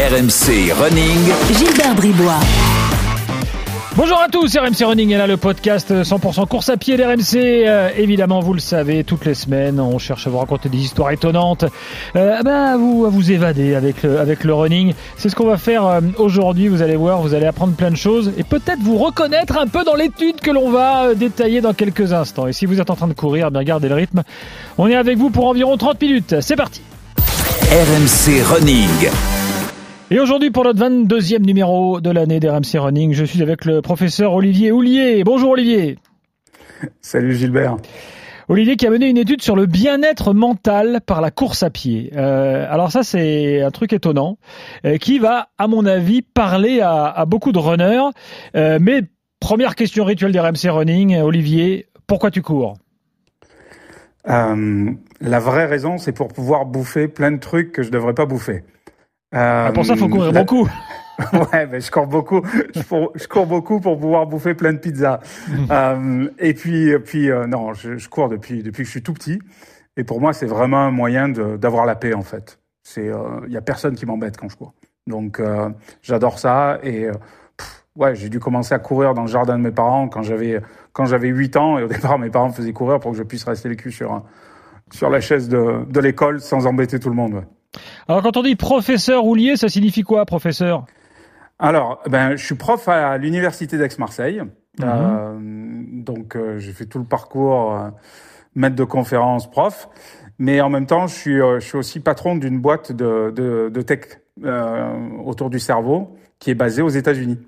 RMC Running. Gilbert Bribois. Bonjour à tous, RMC Running est là, le podcast 100% course à pied d'RMC. Euh, évidemment, vous le savez, toutes les semaines, on cherche à vous raconter des histoires étonnantes, euh, bah, à, vous, à vous évader avec le, avec le running. C'est ce qu'on va faire euh, aujourd'hui, vous allez voir, vous allez apprendre plein de choses et peut-être vous reconnaître un peu dans l'étude que l'on va euh, détailler dans quelques instants. Et si vous êtes en train de courir, eh bien gardez le rythme. On est avec vous pour environ 30 minutes. C'est parti RMC Running. Et aujourd'hui, pour notre 22e numéro de l'année d'RMC Running, je suis avec le professeur Olivier Houlier. Bonjour Olivier. Salut Gilbert. Olivier qui a mené une étude sur le bien-être mental par la course à pied. Euh, alors ça, c'est un truc étonnant euh, qui va, à mon avis, parler à, à beaucoup de runners. Euh, mais première question rituelle d'RMC Running, Olivier, pourquoi tu cours? La vraie raison, c'est pour pouvoir bouffer plein de trucs que je devrais pas bouffer. Euh, Ah, Pour ça, faut courir la- beaucoup. ouais, mais je cours beaucoup. Je, pour- je cours beaucoup pour pouvoir bouffer plein de pizzas. Euh, et puis, puis euh, non, je, je cours depuis depuis que je suis tout petit. Et pour moi, c'est vraiment un moyen d'avoir la paix en fait. C'est, il y a personne qui m'embête quand je cours. Donc, euh, j'adore ça. Et euh, pff, ouais, j'ai dû commencer à courir dans le jardin de mes parents quand j'avais quand j'avais 8 ans. Et au départ, mes parents me faisaient courir pour que je puisse rester le cul sur sur la chaise de, de l'école sans embêter tout le monde. ouais. Alors quand on dit professeur Houlier, ça signifie quoi, professeur? Alors, ben, je suis prof à l'université d'Aix-Marseille. Mhm. Euh, donc, euh, j'ai fait tout le parcours euh, maître de conférence, prof. Mais en même temps, je suis, je suis aussi patron d'une boîte de, de, de tech autour du cerveau qui est basée aux États-Unis.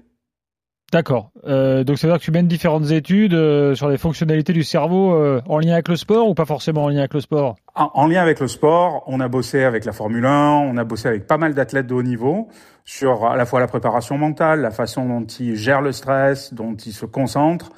D'accord. Euh, donc ça veut dire que tu mènes différentes études euh, sur les fonctionnalités du cerveau euh, en lien avec le sport ou pas forcément en lien avec le sport? En, en lien avec le sport, on a bossé avec la Formule 1, on a bossé avec pas mal d'athlètes de haut niveau sur à la fois la préparation mentale, la façon dont ils gèrent le stress, dont ils se concentrent.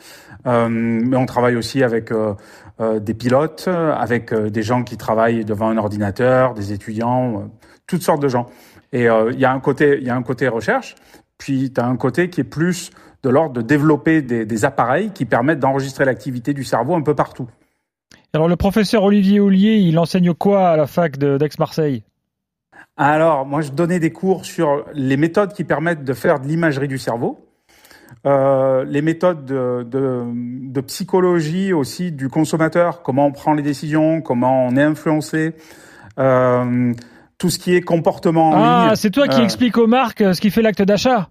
Euh, mais on travaille aussi avec euh, euh, des pilotes, avec des gens qui travaillent devant un ordinateur, des étudiants, toutes sortes de gens. Et il y a un côté, il y a un côté recherche, puis tu as un côté qui est plus de l'ordre de développer des, des appareils qui permettent d'enregistrer l'activité du cerveau un peu partout. Alors le professeur Olivier Houlier, il enseigne quoi à la fac d'Aix-Marseille? Alors, moi, je donnais des cours sur les méthodes qui permettent de faire de l'imagerie du cerveau, euh, les méthodes de, de, de psychologie aussi du consommateur, comment on prend les décisions, comment on est influencé, euh, tout ce qui est comportement en Ah, ligne, c'est toi qui euh, explique aux marques euh, ce qui fait l'acte d'achat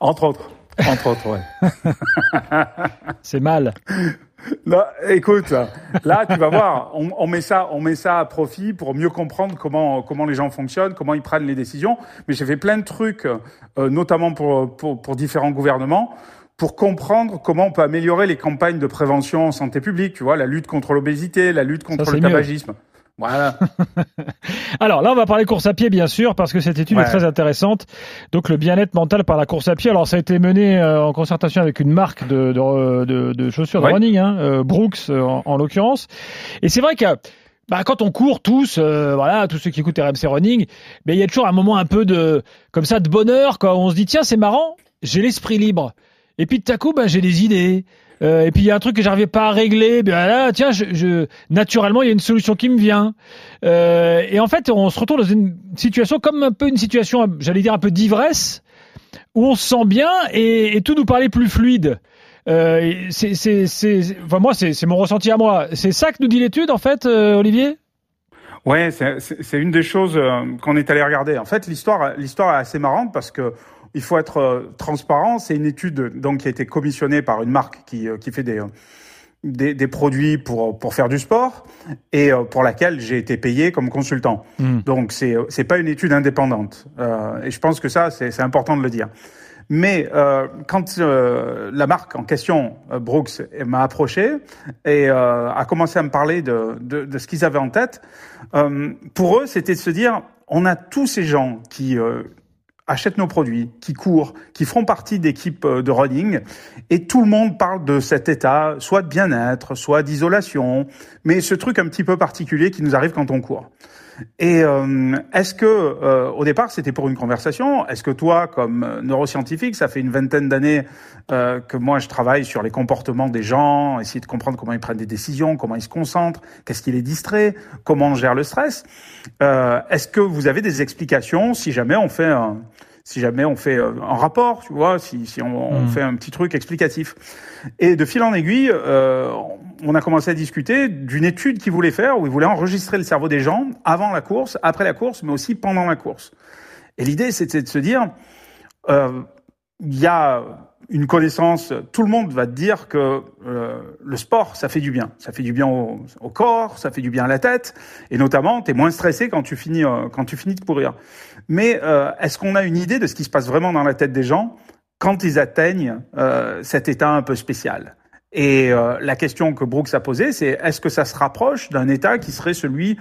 entre autres. Entre autres, ouais. C'est mal. Non, écoute, là, tu vas voir, on, on met ça, on met ça à profit pour mieux comprendre comment comment les gens fonctionnent, comment ils prennent les décisions. Mais j'ai fait plein de trucs, euh, notamment pour, pour pour différents gouvernements, pour comprendre comment on peut améliorer les campagnes de prévention en santé publique. Tu vois, la lutte contre l'obésité, la lutte contre le mieux. Voilà. Alors là, on va parler course à pied, bien sûr, parce que cette étude est très intéressante. Donc le bien-être mental par la course à pied. Alors ça a été mené euh, en concertation avec une marque de, de, de- de chaussures de running, hein, euh, Brooks euh, en, en l'occurrence. Et c'est vrai que bah, quand on court tous, euh, voilà, tous ceux qui écoutent RMC Running, ben il y a toujours un moment un peu de comme ça de bonheur, quoi. On se dit tiens c'est marrant, j'ai l'esprit libre. Et puis tout à coup, ben, j'ai des idées. Euh, et puis il y a un truc que j'arrivais pas à régler, ben là, tiens, je, naturellement il y a une solution qui me vient. Euh, et en fait, on se retrouve dans une situation comme un peu une situation, j'allais dire un peu d'ivresse, où on se sent bien et, tout nous paraît plus fluide. Euh, c'est, moi, c'est, mon ressenti à moi. C'est ça que nous dit l'étude, en fait, Olivier? Ouais, c'est- une des choses qu'on est allé regarder. En fait, l'histoire, l'histoire est assez marrante parce que il faut être euh, transparent. C'est une étude donc qui a été commissionnée par une marque qui, euh, qui fait des, euh, des des produits pour pour faire du sport et pour laquelle j'ai été payé comme consultant. Mm. Donc c'est c'est pas une étude indépendante. Euh, et je pense que ça c'est c'est important de le dire. Mais euh, quand euh, la marque en question, Brooks, m'a approché et a commencé à me parler de, de, de ce qu'ils avaient en tête, pour eux, c'était de se dire, on a tous ces gens qui achètent nos produits, qui courent, qui feront partie d'équipes euh, de running, et tout le monde parle de cet état, soit de bien-être, soit d'isolation, mais ce truc un petit peu particulier qui nous arrive quand on court. Et euh, est-ce que euh, au départ c'était pour une conversation? Est-ce que toi, comme euh, neuroscientifique, ça fait une vingtaine d'années que moi je travaille sur les comportements des gens, essayer de comprendre comment ils prennent des décisions, comment ils se concentrent, qu'est-ce qui les distrait, comment on gère le stress Est-ce que vous avez des explications si jamais on fait un si jamais on fait un rapport, tu vois, si, si on, on, mmh. fait un petit truc explicatif. Et de fil en aiguille, euh, on a commencé à discuter d'une étude qu'il voulait faire où il voulait enregistrer le cerveau des gens avant la course, après la course, mais aussi pendant la course. Et l'idée, c'était de se dire, euh, il y a une connaissance, tout le monde va te dire que euh, le sport, ça fait du bien. Ça fait du bien au, au, corps, ça fait du bien à la tête, et notamment, tu es moins stressé quand tu finis, euh, quand tu finis de courir. Mais euh, est-ce qu'on a une idée de ce qui se passe vraiment dans la tête des gens quand ils atteignent cet état un peu spécial? Et la question que Brooks a posée, c'est est-ce que ça se rapproche d'un état qui serait celui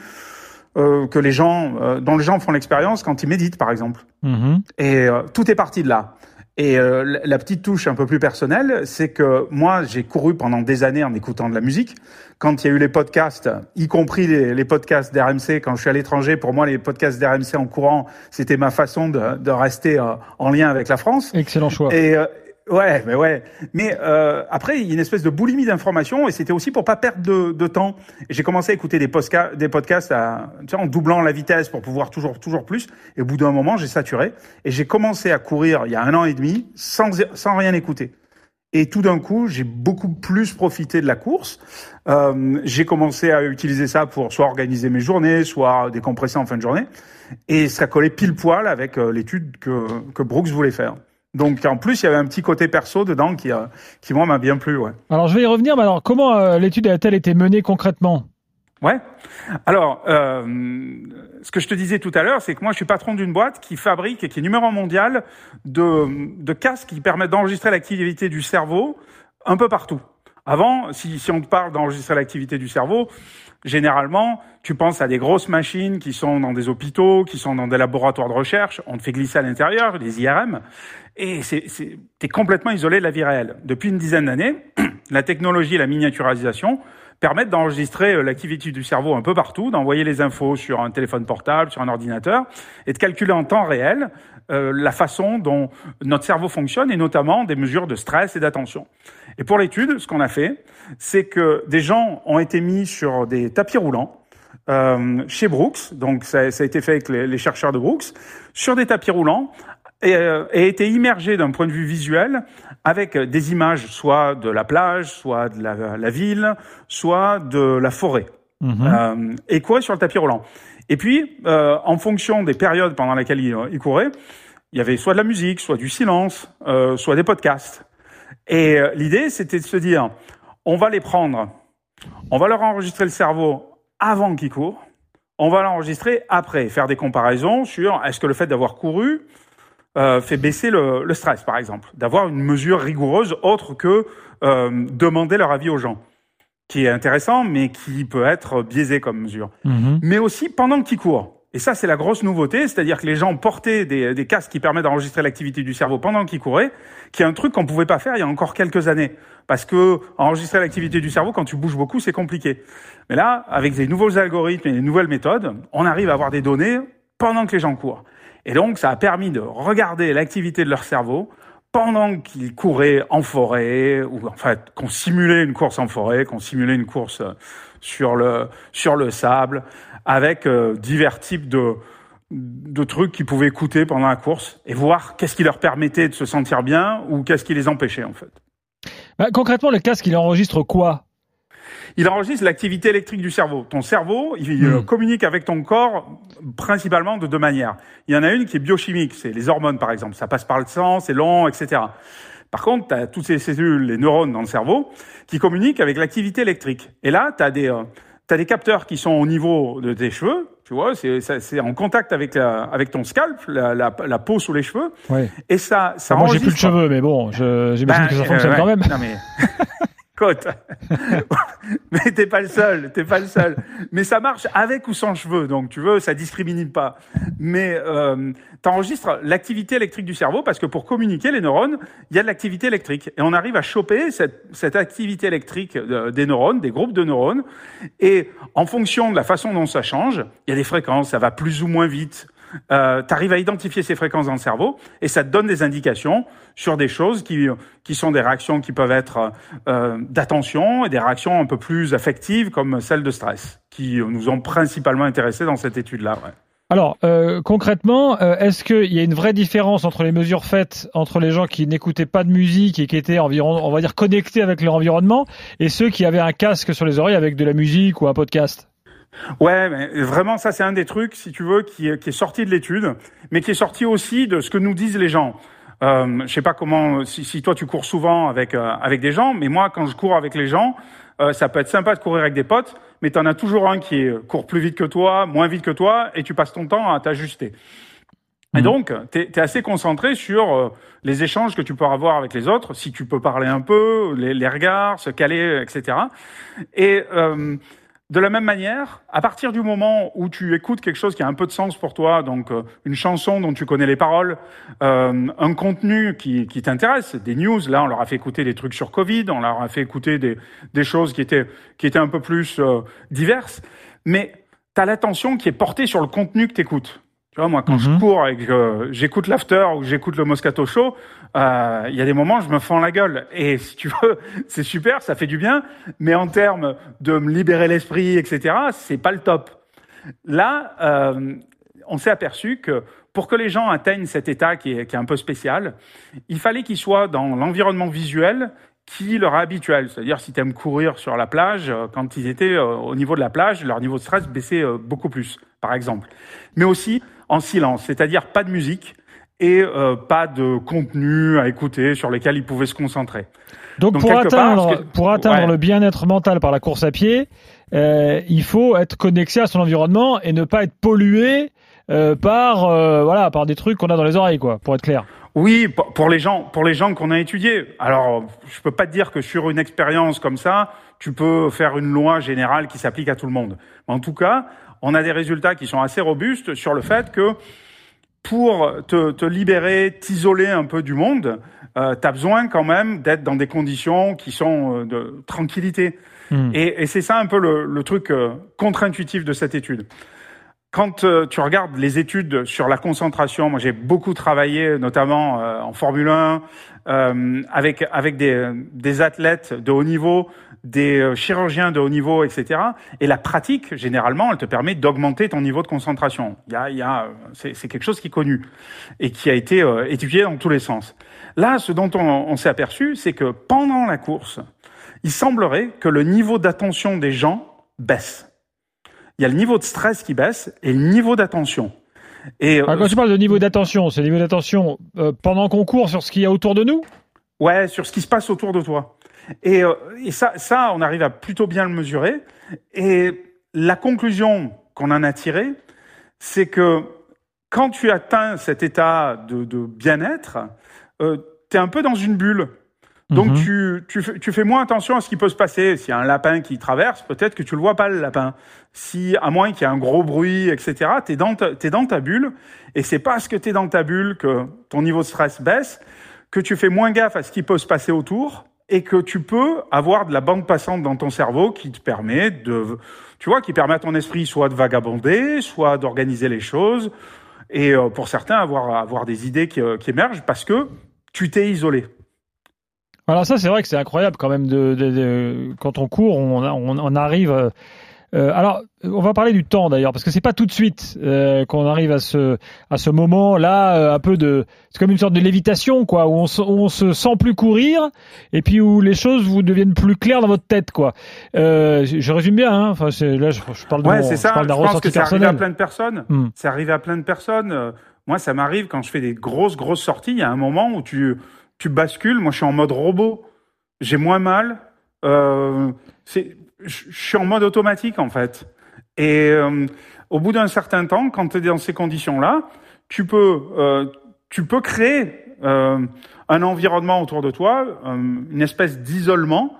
que les gens, dont les gens font l'expérience quand ils méditent, par exemple? Mm-hmm. Et tout est parti de là. Et euh, la petite touche un peu plus personnelle, c'est que moi, j'ai couru pendant des années en écoutant de la musique. Quand il y a eu les podcasts, y compris les, les podcasts d'RMC, quand je suis à l'étranger, pour moi, les podcasts d'RMC en courant, c'était ma façon de, de rester euh, en lien avec la France. Excellent choix. Et, euh, Ouais, mais ouais. Mais euh, après, il y a une espèce de boulimie d'informations et c'était aussi pour pas perdre de, de temps. J'ai commencé à écouter des, podcasts, des podcasts à, tu sais, en doublant la vitesse pour pouvoir toujours toujours plus. Et au bout d'un moment, j'ai saturé et j'ai commencé à courir il y a un an et demi sans sans rien écouter. Et tout d'un coup, j'ai beaucoup plus profité de la course. Euh, j'ai commencé à utiliser ça pour soit organiser mes journées, soit décompresser en fin de journée. Et ça collait pile poil avec euh, l'étude que, que Brooks voulait faire. Donc en plus, il y avait un petit côté perso dedans qui, euh, qui moi m'a bien plu. Ouais. Alors je vais y revenir, mais alors comment euh, l'étude a-t-elle été menée concrètement? Ouais. Alors, euh, ce que je te disais tout à l'heure, c'est que moi, je suis patron d'une boîte qui fabrique et qui est numéro mondial de, de casques qui permettent d'enregistrer l'activité du cerveau un peu partout. Avant, si, on te parle d'enregistrer l'activité du cerveau, généralement, tu penses à des grosses machines qui sont dans des hôpitaux, qui sont dans des laboratoires de recherche, on te fait glisser à l'intérieur, des IRM, et tu es complètement isolé de la vie réelle. Depuis une dizaine d'années, la technologie et la miniaturisation permettent d'enregistrer euh, l'activité du cerveau un peu partout, d'envoyer les infos sur un téléphone portable, sur un ordinateur, et de calculer en temps réel euh, la façon dont notre cerveau fonctionne, et notamment des mesures de stress et d'attention. Et pour l'étude, ce qu'on a fait, c'est que des gens ont été mis sur des tapis roulants euh, chez Brooks, donc ça, ça, a été fait avec les, les, chercheurs de Brooks, sur des tapis roulants et, euh, et été immergés d'un point de vue visuel avec des images soit de la plage, soit de la, la ville, soit de la forêt, mmh. euh, et quoi sur le tapis roulant? Et puis, euh, en fonction des périodes pendant lesquelles ils il couraient, il y avait soit de la musique, soit du silence, euh, soit des podcasts. Et euh, l'idée, c'était de se dire, on va les prendre, on va leur enregistrer le cerveau avant qu'ils courent, on va l'enregistrer après, faire des comparaisons sur est-ce que le fait d'avoir couru euh, fait baisser le, le, stress, par exemple, d'avoir une mesure rigoureuse autre que euh, demander leur avis aux gens, qui est intéressant, mais qui peut être biaisé comme mesure. Mmh. Mais aussi pendant qu'ils courent. Et ça, c'est la grosse nouveauté, c'est-à-dire que les gens portaient des, des casques qui permettent d'enregistrer l'activité du cerveau pendant qu'ils couraient, qui est un truc qu'on pouvait pas faire il y a encore quelques années. Parce que enregistrer l'activité du cerveau, quand tu bouges beaucoup, c'est compliqué. Mais là, avec des nouveaux algorithmes et des nouvelles méthodes, on arrive à avoir des données pendant que les gens courent. Et donc, ça a permis de regarder l'activité de leur cerveau pendant qu'ils couraient en forêt, ou en fait, qu'on simulait une course en forêt, qu'on simulait une course sur le, sur le sable, avec euh, divers types de, de trucs qu'ils pouvaient écouter pendant la course et voir qu'est-ce qui leur permettait de se sentir bien ou qu'est-ce qui les empêchait en fait. Bah, concrètement, le casque, il enregistre quoi? Il enregistre l'activité électrique du cerveau. Ton cerveau, il mmh. communique avec ton corps principalement de deux manières. Il y en a une qui est biochimique, c'est les hormones par exemple. Ça passe par le sang, c'est long, etc. Par contre, tu as toutes ces cellules, les neurones dans le cerveau, qui communiquent avec l'activité électrique. Et là, tu as des... Euh, des capteurs qui sont au niveau de tes cheveux, tu vois, c'est en contact avec la, avec ton scalp, la, la, la peau sous les cheveux. Ouais. Et ça, ça Moi, j'ai plus de cheveux, mais bon, j'imagine ben, que ça fonctionne euh, quand même. Non mais, Mais t'es pas le seul, t'es pas le seul. Mais ça marche avec ou sans cheveux, donc tu veux, ça discrimine pas. Mais euh, t'enregistres l'activité électrique du cerveau parce que pour communiquer les neurones, il y a de l'activité électrique et on arrive à choper cette, cette activité électrique des neurones, des groupes de neurones, et en fonction de la façon dont ça change, il y a des fréquences, ça va plus ou moins vite euh, tu arrives à identifier ces fréquences dans le cerveau et ça te donne des indications sur des choses qui, qui sont des réactions qui peuvent être euh, d'attention et des réactions un peu plus affectives comme celles de stress, qui nous ont principalement intéressés dans cette étude-là. Alors, euh, concrètement, euh, est-ce qu'il y a une vraie différence entre les mesures faites entre les gens qui n'écoutaient pas de musique et qui étaient environ, on va dire, connectés avec leur environnement et ceux qui avaient un casque sur les oreilles avec de la musique ou un podcast? Ouais, mais vraiment, ça c'est un des trucs, si tu veux, qui, est sorti de l'étude, mais qui est sorti aussi de ce que nous disent les gens. Euh, je sais pas comment, si, si, toi tu cours souvent avec euh, avec des gens, mais moi quand je cours avec les gens, euh, ça peut être sympa de courir avec des potes, mais tu en as toujours un qui court plus vite que toi, moins vite que toi, et tu passes ton temps à t'ajuster. Et mmh. donc, tu es, assez concentré sur euh, les échanges que tu peux avoir avec les autres, si tu peux parler un peu, les, les regards, se caler, etc. Et de la même manière, à partir du moment où tu écoutes quelque chose qui a un peu de sens pour toi, donc euh, une chanson dont tu connais les paroles, euh, un contenu qui, qui t'intéresse, des news, là on leur a fait écouter des trucs sur Covid, on leur a fait écouter des, des choses qui étaient, qui étaient un peu plus euh, diverses, mais tu as l'attention qui est portée sur le contenu que tu écoutes. Tu vois, moi, quand je mhm. cours et que j'écoute l'after ou j'écoute le Moscato Show, euh, il y a des moments, je me fends la gueule. Et si tu veux, c'est super, ça fait du bien. Mais en termes de me libérer l'esprit, etc., c'est pas le top. Là, euh, on s'est aperçu que pour que les gens atteignent cet état qui est, qui est un peu spécial, il fallait qu'ils soient dans l'environnement visuel qui leur est habituel. C'est-à-dire, si tu aimes courir sur la plage, euh, quand ils étaient euh, au niveau de la plage, leur niveau de stress baissait beaucoup plus, par exemple. Mais aussi en silence, c'est-à-dire pas de musique et euh, pas de contenu à écouter sur lesquels ils pouvaient se concentrer. Donc, pour, atteindre, pour atteindre le bien-être mental par la course à pied, euh, il faut être connecté à son environnement et ne pas être pollué euh, par euh, voilà par des trucs qu'on a dans les oreilles quoi, pour être clair. Oui, pour les gens, pour les gens qu'on a étudiés. Alors, je peux pas te dire que sur une expérience comme ça, tu peux faire une loi générale qui s'applique à tout le monde. En tout cas, on a des résultats qui sont assez robustes sur le fait que pour te, te libérer, t'isoler un peu du monde, euh, tu as besoin quand même d'être dans des conditions qui sont euh, de tranquillité. Hmm. Et, et c'est ça un peu le, le truc euh, contre-intuitif de cette étude. Quand euh, tu regardes les études sur la concentration, moi j'ai beaucoup travaillé, notamment en Formule 1, avec avec des, des athlètes de haut niveau des euh, chirurgiens de haut niveau, etc. Et la pratique, généralement, elle te permet d'augmenter ton niveau de concentration. Il y a, il y a, c'est, quelque chose qui est connu et qui a été euh, étudié dans tous les sens. Là, ce dont on, on s'est aperçu, c'est que pendant la course, il semblerait que le niveau d'attention des gens baisse. Il y a le niveau de stress qui baisse et le niveau d'attention. Et euh, quand tu parles de niveau d'attention, c'est le niveau d'attention pendant qu'on court sur ce qu'il y a autour de nous Ouais, sur ce qui se passe autour de toi. Et, euh, et ça, ça, on arrive à plutôt bien le mesurer. Et la conclusion qu'on en a tirée, c'est que quand tu atteins cet état de, de bien-être, euh, tu es un peu dans une bulle. Donc mhm. tu, tu, tu, fais moins attention à ce qui peut se passer. S'il y a un lapin qui traverse, peut-être que tu le vois pas le lapin. Si à moins qu'il y ait un gros bruit, etc. T'es dans ta, es dans ta bulle et c'est parce que tu es dans ta bulle que ton niveau de stress baisse, que tu fais moins gaffe à ce qui peut se passer autour et que tu peux avoir de la bande passante dans ton cerveau qui te permet de, tu vois, qui permet à ton esprit soit de vagabonder, soit d'organiser les choses, et euh, pour certains avoir avoir des idées qui, euh, qui émergent parce que tu t'es isolé. Alors ça, c'est vrai que c'est incroyable quand même de, de, de, quand on court, on, on, on arrive euh, euh, alors, on va parler du temps d'ailleurs, parce que c'est pas tout de suite euh, qu'on arrive à ce à ce moment là, euh, un peu de, c'est comme une sorte de lévitation quoi, où on, se, on se sent plus courir, et puis où les choses vous deviennent plus claires dans votre tête quoi. je, résume bien, hein. enfin là je, parle de ouais, c'est ça. Je, pense que c'est arrivé à plein de personnes. Hmm. C'est arrivé à plein de personnes. Moi, ça m'arrive quand je fais des grosses grosses sorties. Il y a un moment où tu tu bascules. Moi, je suis en mode robot. J'ai moins mal. c'est je suis en mode automatique en fait. Et euh, au bout d'un certain temps, quand tu es dans ces conditions-là, tu peux, euh, tu peux créer euh, un environnement autour de toi, une espèce d'isolement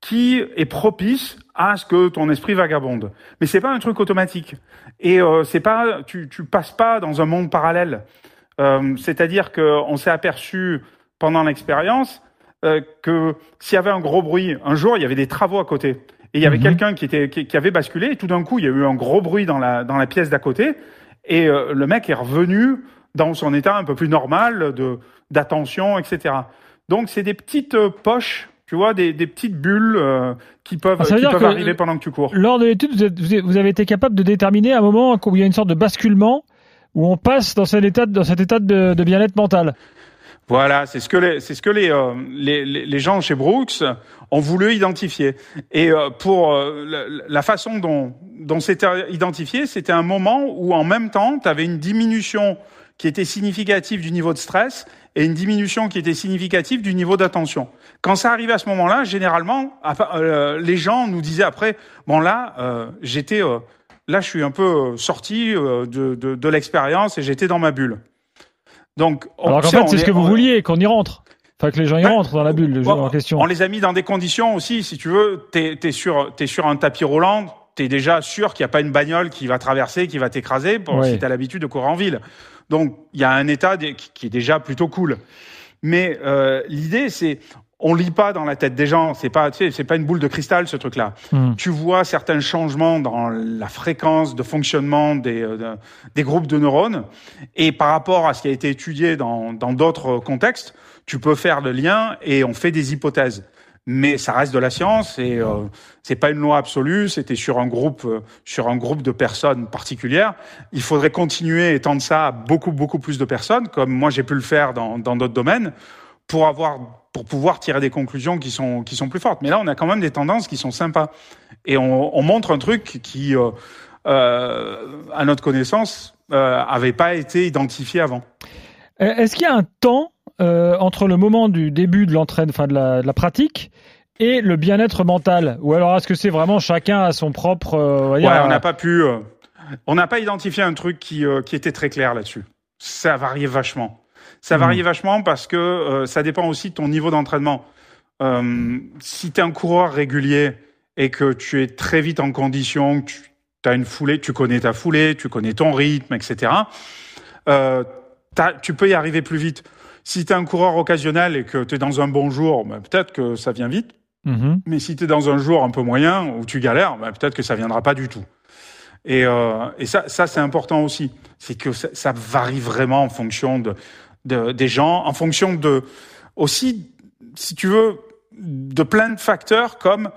qui est propice à ce que ton esprit vagabonde. Mais c'est pas un truc automatique. Et euh, c'est pas, tu, tu passes pas dans un monde parallèle. Euh, C'est-à-dire qu'on s'est aperçu pendant l'expérience euh, que s'il y avait un gros bruit, un jour il y avait des travaux à côté, et il y avait Mhm. quelqu'un qui était qui, qui avait basculé, et tout d'un coup il y a eu un gros bruit dans la dans la pièce d'à côté, et euh, le mec est revenu dans son état un peu plus normal de d'attention, etc. Donc c'est des petites euh, poches, tu vois, des, des petites bulles euh, qui peuvent, Ah, qui peuvent arriver pendant que tu cours. Lors de l'étude, vous, êtes- vous avez- été capable de déterminer un moment où il y a une sorte de basculement où on passe dans cet état, dans cet état de, de bien-être mental. Voilà, c'est ce que les, c'est ce que les, euh, les, les, gens chez Brooks ont voulu identifier. Et euh, pour euh, la, façon dont, dont c'était identifié, c'était un moment où en même temps, tu avais une diminution qui était significative du niveau de stress et une diminution qui était significative du niveau d'attention. Quand ça arrivait à ce moment-là, généralement, euh, les gens nous disaient après, bon là, euh, j'étais, euh, là, je suis un peu sorti de, de, de l'expérience et j'étais dans ma bulle. Donc, on- Alors qu'en fait, c'est ce que vous vouliez, qu'on y rentre. Enfin, que les gens y Ben, rentrent dans la bulle, le jeu Bon, en question. On les a mis dans des conditions aussi, si tu veux, t'es es sur, un tapis roulant, t'es déjà sûr qu'il n'y a pas une bagnole qui va traverser, qui va t'écraser, Ouais. si t'as l'habitude de courir en ville. Donc, il y a un état qui est déjà plutôt cool. Mais euh, l'idée, c'est, on lit pas dans la tête des gens. C'est pas, tu sais, c'est pas une boule de cristal ce truc-là. Hmm. Tu vois certains changements dans la fréquence de fonctionnement des, euh, de- des groupes de neurones, et par rapport à ce qui a été étudié dans dans d'autres contextes, tu peux faire le lien et on fait des hypothèses. Mais ça reste de la science et euh, c'est pas une loi absolue. C'était sur un groupe, euh, sur un groupe de personnes particulières. Il faudrait continuer et étendre ça à beaucoup beaucoup plus de personnes, comme moi j'ai pu le faire dans dans d'autres domaines, pour avoir pour pouvoir tirer des conclusions qui sont qui sont plus fortes. Mais là, on a quand même des tendances qui sont sympas et on, on montre un truc qui, euh, euh, à notre connaissance, euh, avait pas été identifié avant. Euh, Est-ce qu'il y a un temps euh, entre le moment du début de l'entraîne, enfin de la, de la pratique, et le bien-être mental? Ou alors est-ce que c'est vraiment chacun à son propre euh, Ouais, on n'a pas pu, euh, on n'a pas identifié un truc qui, euh, qui était très clair là-dessus. Ça variait vachement. Ça Mhm. variait vachement parce que euh, ça dépend aussi de ton niveau d'entraînement. Euh, si tu es un coureur régulier et que tu es très vite en condition, que tu as une foulée, tu connais ta foulée, tu connais ton rythme, etc. Euh, tu peux y arriver plus vite. Si tu es un coureur occasionnel et que tu es dans un bon jour, ben, peut-être que ça vient vite. Mhm. Mais si tu es dans un jour un peu moyen où tu galères, bah, peut-être que ça viendra pas du tout. Et, euh, et ça, ça c'est important aussi. C'est que ça, ça varie vraiment en fonction de, de- des gens, en fonction de aussi, si tu veux, de plein de facteurs comme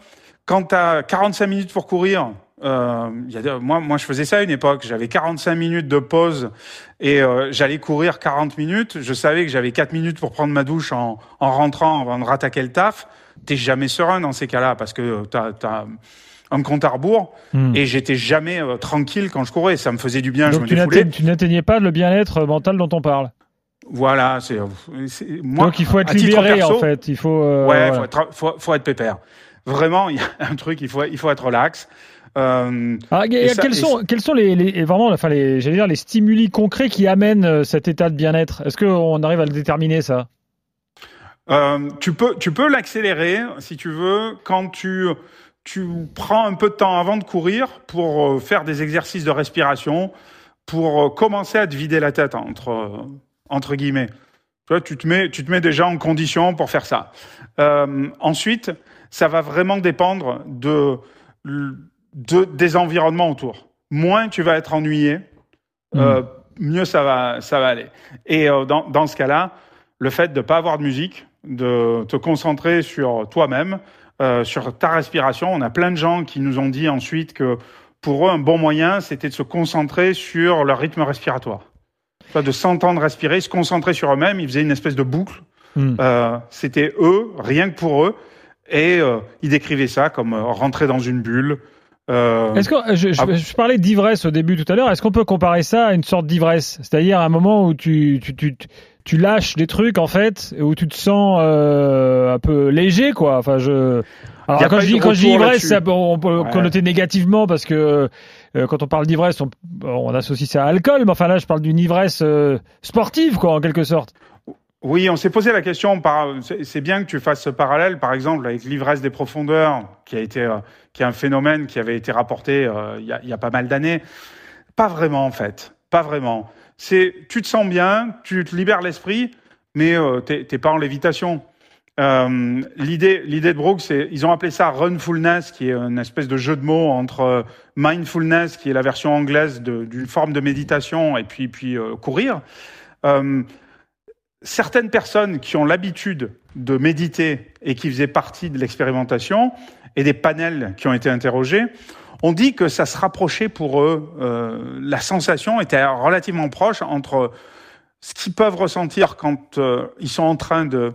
quand tu as 45 minutes pour courir. Euh, y a moi, moi, je faisais ça à une époque. J'avais 45 minutes de pause et euh, j'allais courir 40 minutes. Je savais que j'avais 4 minutes pour prendre ma douche en, en rentrant avant de rattaquer le taf. T'es jamais serein dans ces cas-là parce que t'as as un compte à rebours Hmm. et j'étais jamais euh, tranquille quand je courais. Ça me faisait du bien. je Donc me défoulais. n'atteignais- tu n'atteignais pas le bien-être mental dont on parle. Voilà, c'est moi. Donc il faut être libéré perso, en fait. Il faut. euh, ouais, voilà. faut, être, faut, faut être pépère. Vraiment, il y a un truc, il faut, il faut être relax. Euh, Alors, il y a- Et ça- quels, et sont, quels sont les, les- vraiment, enfin les, j'allais dire les stimuli concrets qui amènent euh, cet état de bien-être? Est-ce qu'on arrive à le déterminer ça? Euh, tu peux, tu peux l'accélérer si tu veux quand tu, tu prends un peu de temps avant de courir pour faire des exercices de respiration, pour commencer à te vider la tête entre entre guillemets. Tu vois, tu te mets, tu te mets déjà en condition pour faire ça. Euh, ensuite, ça va vraiment dépendre de, de des environnements autour. Moins tu vas être ennuyé, euh, mieux ça va, ça va aller. Et euh, dans, dans ce cas-là, le fait de pas avoir de musique, de te concentrer sur toi-même, euh, sur ta respiration. On a plein de gens qui nous ont dit ensuite que pour eux, un bon moyen, c'était de se concentrer sur leur rythme respiratoire. De s'entendre respirer, se concentrer sur eux-mêmes. Ils faisaient une espèce de boucle. Hmm. Euh, c'était eux, rien que pour eux. Et euh, ils décrivaient ça comme euh, rentrer dans une bulle. Est-ce que je, je- ah. je parlais d'ivresse au début tout à l'heure Est-ce qu'on peut comparer ça à une sorte d'ivresse? C'est-à-dire un moment où tu, tu, tu, tu lâches des trucs en fait, où tu te sens euh, un peu léger quoi. Enfin je. Alors quand je dis quand je dis ivresse, ça on peut Ouais. connoter négativement parce que euh, quand on parle d'ivresse, on, on associe ça à l'alcool, mais enfin là je parle d'une ivresse euh, sportive quoi en quelque sorte. Oui, on s'est posé la question. C'est bien que tu fasses ce parallèle, par exemple, avec l'ivresse des profondeurs, qui a été, qui est un phénomène qui avait été rapporté il, y a, il y a pas mal d'années. Pas vraiment, en fait. Pas vraiment. C'est, tu te sens bien, tu te libères l'esprit, mais euh, t'es pas en lévitation. Euh, l'idée, l'idée de Brooks, c'est, ils ont appelé ça runfulness, qui est une espèce de jeu de mots entre euh, mindfulness, qui est la version anglaise d'une forme de méditation, et puis puis euh, courir. Certaines personnes qui ont l'habitude de méditer et qui faisaient partie de l'expérimentation et des panels qui ont été interrogés ont dit que ça se rapprochait pour eux. Euh, la sensation était relativement proche entre ce qu'ils peuvent ressentir quand euh, ils sont en train de,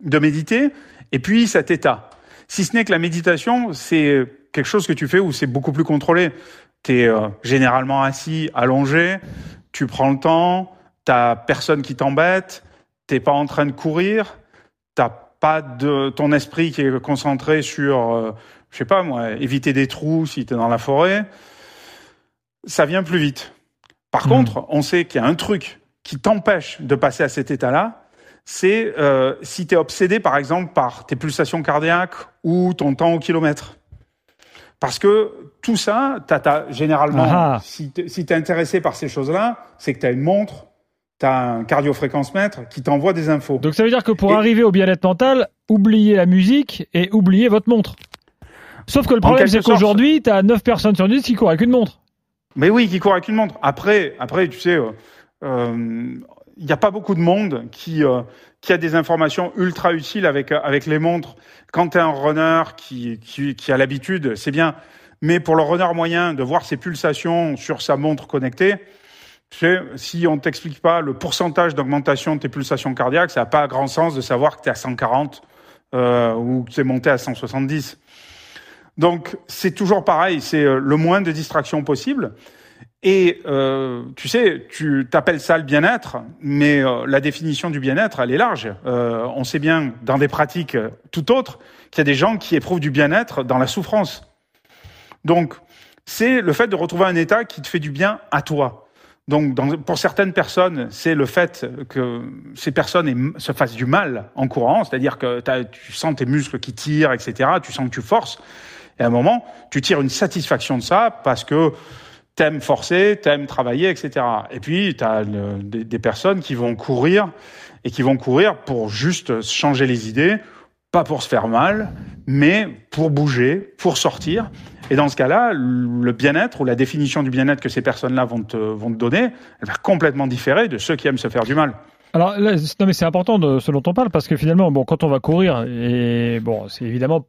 méditer et puis cet état. Si ce n'est que la méditation, c'est quelque chose que tu fais où c'est beaucoup plus contrôlé. Tu es euh, généralement assis, allongé, tu prends le temps, t'as personne qui t'embête, t'es pas en train de courir, t'as pas de ton esprit qui est concentré sur, je sais pas moi, éviter des trous si tu es dans la forêt. Ça vient plus vite. Par mmh. contre, on sait qu'il y a un truc qui t'empêche de passer à cet état-là, c'est euh, si tu es obsédé, par exemple, par tes pulsations cardiaques ou ton temps au kilomètre. Parce que tout ça, t'as, t'as, généralement, ah. si tu es intéressé par ces choses-là, c'est que tu as une montre, tu as un cardiofréquence-mètre qui t'envoie des infos. Donc ça veut dire que pour et... arriver au bien-être mental, oubliez la musique et oubliez votre montre. Sauf que le problème, c'est qu'aujourd'hui, tu as 9 personnes sur 10 qui courent avec une montre. Mais oui, qui courent avec une montre. Après, après tu sais, euh, il euh, n'y a pas beaucoup de monde qui euh, qui a des informations ultra utiles avec avec les montres. Quand tu es un runner qui qui, qui a l'habitude, c'est bien. Mais pour le runner moyen, de voir ses pulsations sur sa montre connectée, tu sais, si on t'explique pas le pourcentage d'augmentation de tes pulsations cardiaques, ça n'a pas grand sens de savoir que tu es à 140 euh, ou que tu es monté à 170. Donc c'est toujours pareil, c'est euh, le moins de distractions possible. Et euh, tu sais, tu t'appelles ça le bien-être, mais euh, la définition du bien-être, elle est large. On sait bien, dans des pratiques tout autres, qu'il y a des gens qui éprouvent du bien-être dans la souffrance. Donc, c'est le fait de retrouver un état qui te fait du bien à toi. Donc, pour certaines personnes, c'est le fait que ces personnes se fassent du mal en courant, c'est-à-dire que tu sens tes muscles qui tirent, etc. Tu sens que tu forces. Et à un moment, tu tires une satisfaction de ça parce que t'aimes forcer, t'aimes travailler, etc. Et puis, tu as des, personnes qui vont courir et qui vont courir pour juste changer les idées, pas pour se faire mal, mais pour bouger, pour sortir. Et dans ce cas-là, le bien-être ou la définition du bien-être que ces personnes-là vont te, donner, elle va complètement différer de ceux qui aiment se faire du mal. Alors, non, mais c'est important de ce dont on parle parce que finalement, bon, quand on va courir, et bon, c'est évidemment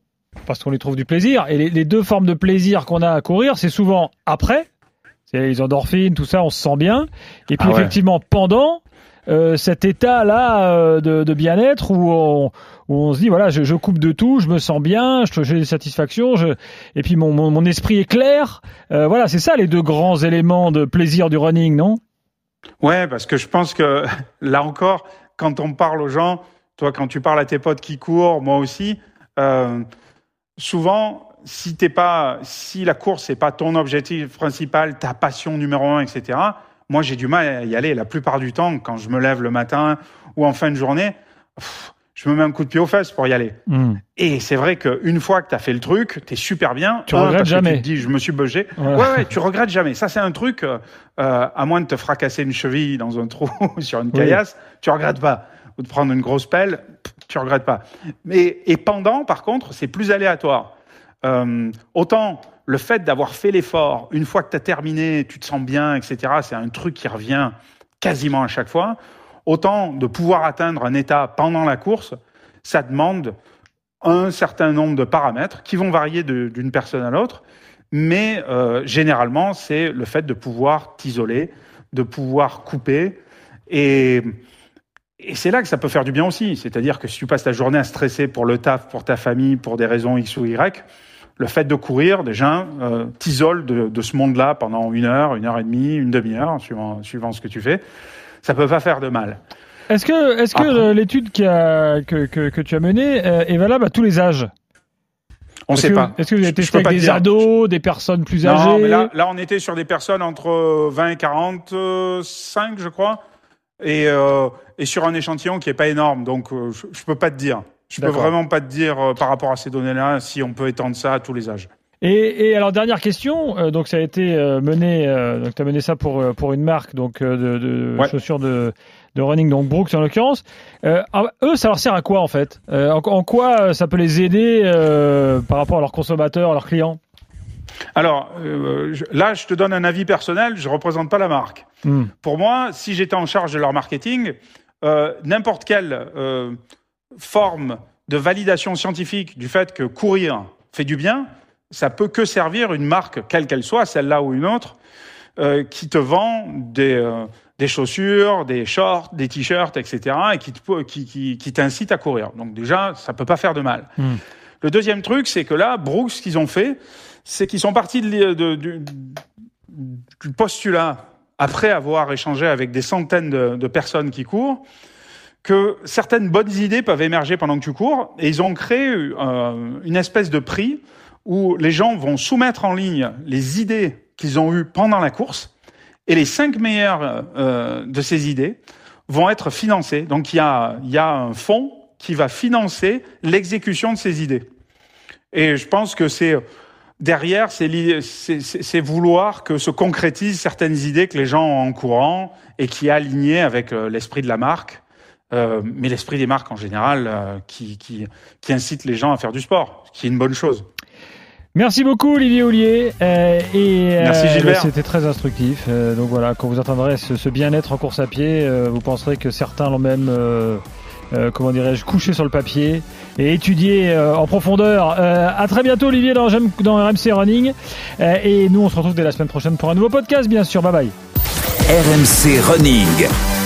parce qu'on y trouve du plaisir. Et les, les deux formes de plaisir qu'on a à courir, c'est souvent après, c'est les endorphines, tout ça, on se sent bien. Et puis ah ouais. effectivement, pendant euh, cet état-là euh, de, de bien-être où on, où on se dit voilà, je, je, coupe de tout, je me sens bien, j'ai des satisfactions, je, et puis mon, mon, mon esprit est clair. Euh, voilà, c'est ça les deux grands éléments de plaisir du running, non? Ouais, parce que je pense que là encore, quand on parle aux gens, toi, quand tu parles à tes potes qui courent, moi aussi, souvent si t'es pas, si la course n'est pas ton objectif principal, ta passion numéro un, etc. Moi, j'ai du mal à y aller. La plupart du temps, quand je me lève le matin ou en fin de journée, pff, je me mets un coup de pied aux fesses pour y aller. Mm. Et c'est vrai qu'une fois que tu as fait le truc, tu es super bien. Tu un, regrettes jamais. tu te dis, je me suis beugé. Ouais. ouais, ouais, tu regrettes jamais. Ça, c'est un truc, euh, à moins de te fracasser une cheville dans un trou sur une caillasse, oui. tu regrettes pas. De prendre une grosse pelle, tu regrettes pas. Mais, et pendant, par contre, c'est plus aléatoire. Euh, autant le fait d'avoir fait l'effort, une fois que tu as terminé, tu te sens bien, etc., c'est un truc qui revient quasiment à chaque fois. Autant de pouvoir atteindre un état pendant la course, ça demande un certain nombre de paramètres qui vont varier d'une personne à l'autre, mais euh, généralement, c'est le fait de pouvoir t'isoler, de pouvoir couper. Et, et c'est là que ça peut faire du bien aussi. C'est-à-dire que si tu passes ta journée à stresser pour le taf, pour ta famille, pour des raisons X ou Y, le fait de courir, déjà, euh, t'isole de, de, ce monde-là pendant une heure, une heure et demie, une demi-heure, suivant, suivant ce que tu fais. Ça peut pas faire de mal. Est-ce que, est-ce que l'étude que, que, que, tu as menée euh, est valable à tous les âges? On ne sait que, pas. Est-ce que vous avez testé avec des dire. ados, des personnes plus âgées? Non, mais là, là, on était sur des personnes entre 20 et 45, je crois. Et, euh, et sur un échantillon qui est pas énorme. Donc, euh, je, je peux pas te dire. Je peux D'accord. vraiment pas te dire euh, par rapport à ces données-là si on peut étendre ça à tous les âges. Et, et alors dernière question, euh, donc ça a été euh, mené, donc tu as mené ça pour pour une marque donc de, de Ouais. chaussures de de running donc Brooks en l'occurrence. Ah, eux, ça leur sert à quoi en fait? En, en quoi ça peut les aider par rapport à leurs consommateurs, à leurs clients? Alors là, je te donne un avis personnel. Je représente pas la marque. Hmm. Pour moi, si j'étais en charge de leur marketing, euh, n'importe quelle euh, forme de validation scientifique du fait que courir fait du bien, ça peut que servir une marque, quelle qu'elle soit, celle-là ou une autre, euh, qui te vend des, des chaussures, des shorts, des t-shirts, etc., et qui, te- qui, qui, qui t'incite à courir. Donc déjà, ça peut pas faire de mal. Hmm. Le deuxième truc, c'est que là, Brooks, ce qu'ils ont fait, c'est qu'ils sont partis de, du postulat, après avoir échangé avec des centaines de, personnes qui courent, que certaines bonnes idées peuvent émerger pendant que tu cours, et ils ont créé euh, une espèce de prix où les gens vont soumettre en ligne les idées qu'ils ont eues pendant la course, et les cinq meilleures euh, de ces idées vont être financées. Donc il y a, y a un fonds qui va financer l'exécution de ces idées. Et je pense que c'est derrière, c'est vouloir que se concrétisent certaines idées que les gens ont en courant et qui est avec euh, l'esprit de la marque, euh, mais l'esprit des marques en général euh, qui, qui, qui incite les gens à faire du sport, ce qui est une bonne chose. Merci beaucoup Olivier Ollier euh, et Merci, Gilbert. c'était très instructif. Donc voilà, quand vous entendrez ce, ce bien-être en course à pied, vous penserez que certains l'ont même euh, comment dirais-je couché sur le papier et étudié euh, en profondeur. Euh, à très bientôt Olivier dans, dans RMC Running et nous on se retrouve dès la semaine prochaine pour un nouveau podcast bien sûr. Bye bye. RMC Running.